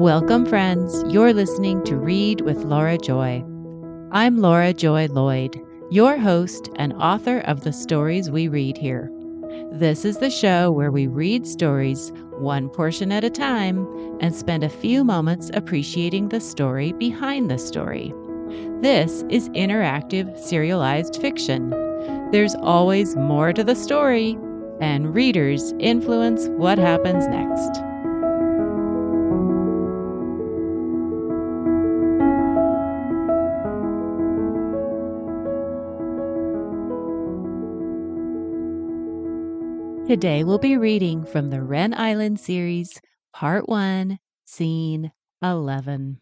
Welcome, friends. You're listening to Read with Laura Joy. I'm Laura Joy Lloyd, your host and author of the stories we read here. This is the show where we read stories one portion at a time and spend a few moments appreciating the story behind the story. This is interactive serialized fiction. There's always more to the story, and readers influence what happens next. Today we'll be reading from the Wren Island series, Part 1, Scene 11.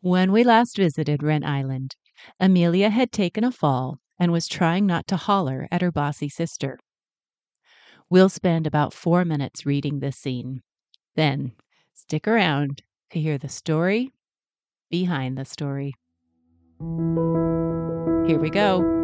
When we last visited Wren Island, Amelia had taken a fall and was trying not to holler at her bossy sister. We'll spend about four minutes reading this scene. Then stick around to hear the story behind the story. Here we go.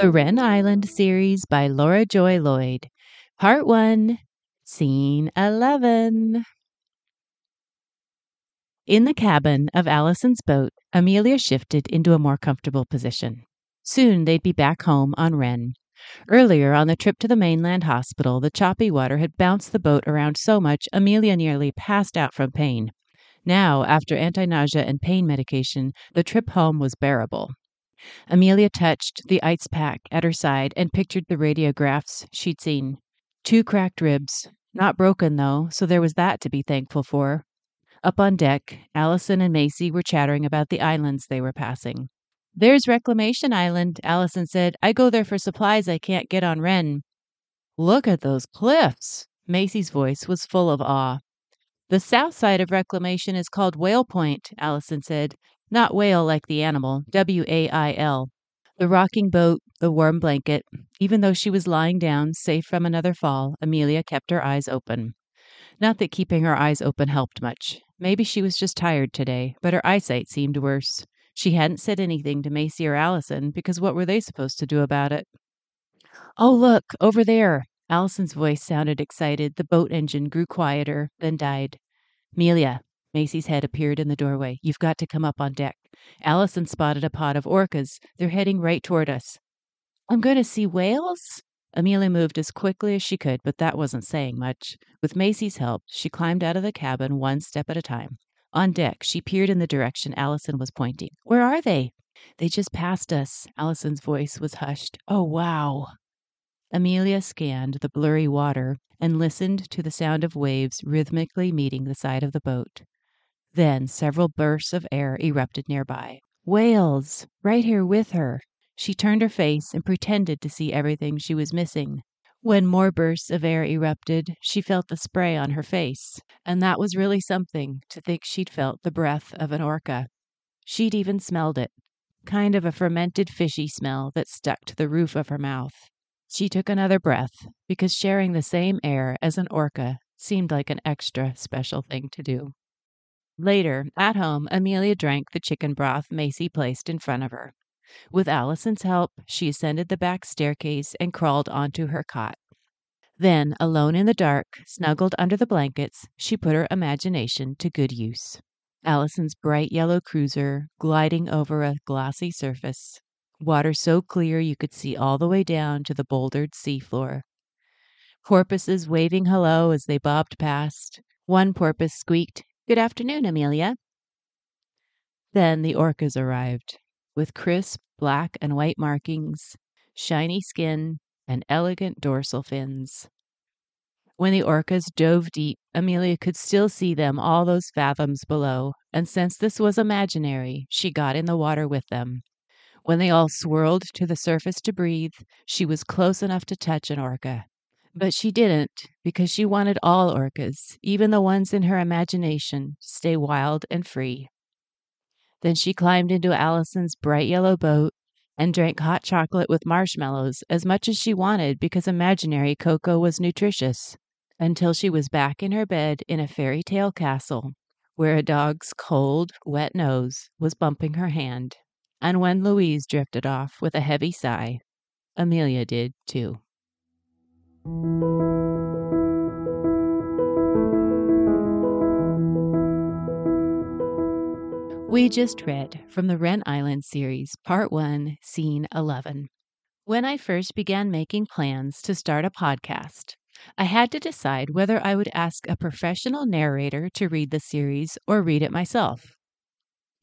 The Wren Island series by Laura Joy Lloyd. Part 1, Scene 11. In the cabin of Allison's boat, Amelia shifted into a more comfortable position. Soon they'd be back home on Wren. Earlier on the trip to the mainland hospital, the choppy water had bounced the boat around so much Amelia nearly passed out from pain. Now, after anti nausea and pain medication, the trip home was bearable. Amelia touched the ice pack at her side and pictured the radiographs she'd seen. Two cracked ribs, not broken though, so there was that to be thankful for. Up on deck, Allison and Macy were chattering about the islands they were passing. There's Reclamation Island, Allison said. I go there for supplies I can't get on Wren. Look at those cliffs. Macy's voice was full of awe. The south side of Reclamation is called Wail Point, Allison said. Not whale like the animal, W A I L. The rocking boat, the warm blanket. Even though she was lying down, safe from another fall, Amelia kept her eyes open. Not that keeping her eyes open helped much. Maybe she was just tired today, but her eyesight seemed worse. She hadn't said anything to Macy or Allison because what were they supposed to do about it? Oh, look, over there. Allison's voice sounded excited. The boat engine grew quieter, then died. Amelia, Macy's head appeared in the doorway. You've got to come up on deck. Allison spotted a pod of orcas. They're heading right toward us. I'm going to see whales? Amelia moved as quickly as she could, but that wasn't saying much. With Macy's help, she climbed out of the cabin one step at a time. On deck, she peered in the direction Allison was pointing. Where are they? They just passed us. Allison's voice was hushed. Oh, wow. Amelia scanned the blurry water and listened to the sound of waves rhythmically meeting the side of the boat. Then several bursts of air erupted nearby. Whales! Right here with her! She turned her face and pretended to see everything she was missing. When more bursts of air erupted, she felt the spray on her face, and that was really something to think she'd felt the breath of an orca. She'd even smelled it, kind of a fermented fishy smell that stuck to the roof of her mouth. She took another breath because sharing the same air as an orca seemed like an extra special thing to do. Later, at home, Amelia drank the chicken broth Macy placed in front of her. With Allison's help, she ascended the back staircase and crawled onto her cot. Then, alone in the dark, snuggled under the blankets, she put her imagination to good use. Allison's bright yellow cruiser gliding over a glossy surface, water so clear you could see all the way down to the bouldered seafloor. Porpoises waving hello as they bobbed past. One porpoise squeaked, Good afternoon, Amelia. Then the orcas arrived, with crisp black and white markings, shiny skin, and elegant dorsal fins. When the orcas dove deep, Amelia could still see them all those fathoms below, and since this was imaginary, she got in the water with them. When they all swirled to the surface to breathe, she was close enough to touch an orca. But she didn't because she wanted all orcas, even the ones in her imagination, to stay wild and free. Then she climbed into Allison's bright yellow boat and drank hot chocolate with marshmallows as much as she wanted because imaginary cocoa was nutritious, until she was back in her bed in a fairy tale castle where a dog's cold, wet nose was bumping her hand. And when Louise drifted off with a heavy sigh, Amelia did too. We just read from the Wren Island series, Part 1, Scene 11. When I first began making plans to start a podcast, I had to decide whether I would ask a professional narrator to read the series or read it myself.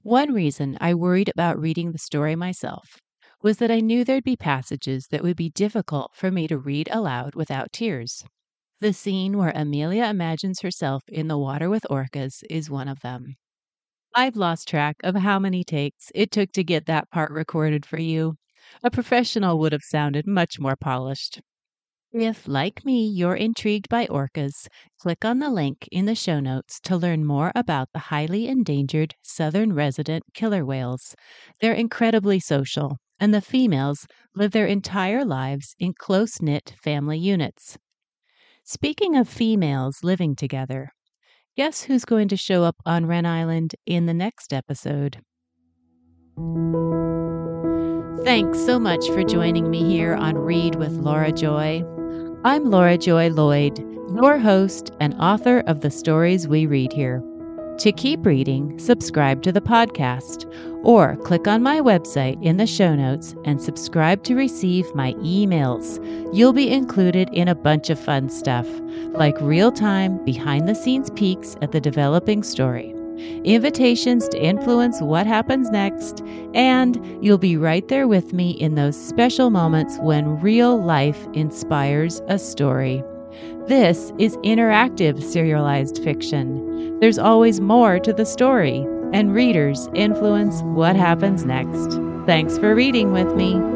One reason I worried about reading the story myself was that I knew there'd be passages that would be difficult for me to read aloud without tears. The scene where Amelia imagines herself in the water with orcas is one of them. I've lost track of how many takes it took to get that part recorded for you. A professional would have sounded much more polished. If, like me, you're intrigued by orcas, click on the link in the show notes to learn more about the highly endangered southern resident killer whales. They're incredibly social, and the females live their entire lives in close knit family units. Speaking of females living together, Guess who's going to show up on Wren Island in the next episode? Thanks so much for joining me here on Read with Laura Joy. I'm Laura Joy Lloyd, your host and author of the stories we read here. To keep reading, subscribe to the podcast or click on my website in the show notes and subscribe to receive my emails. You'll be included in a bunch of fun stuff like real time, behind the scenes peeks at the developing story, invitations to influence what happens next, and you'll be right there with me in those special moments when real life inspires a story. This is interactive serialized fiction. There's always more to the story, and readers influence what happens next. Thanks for reading with me.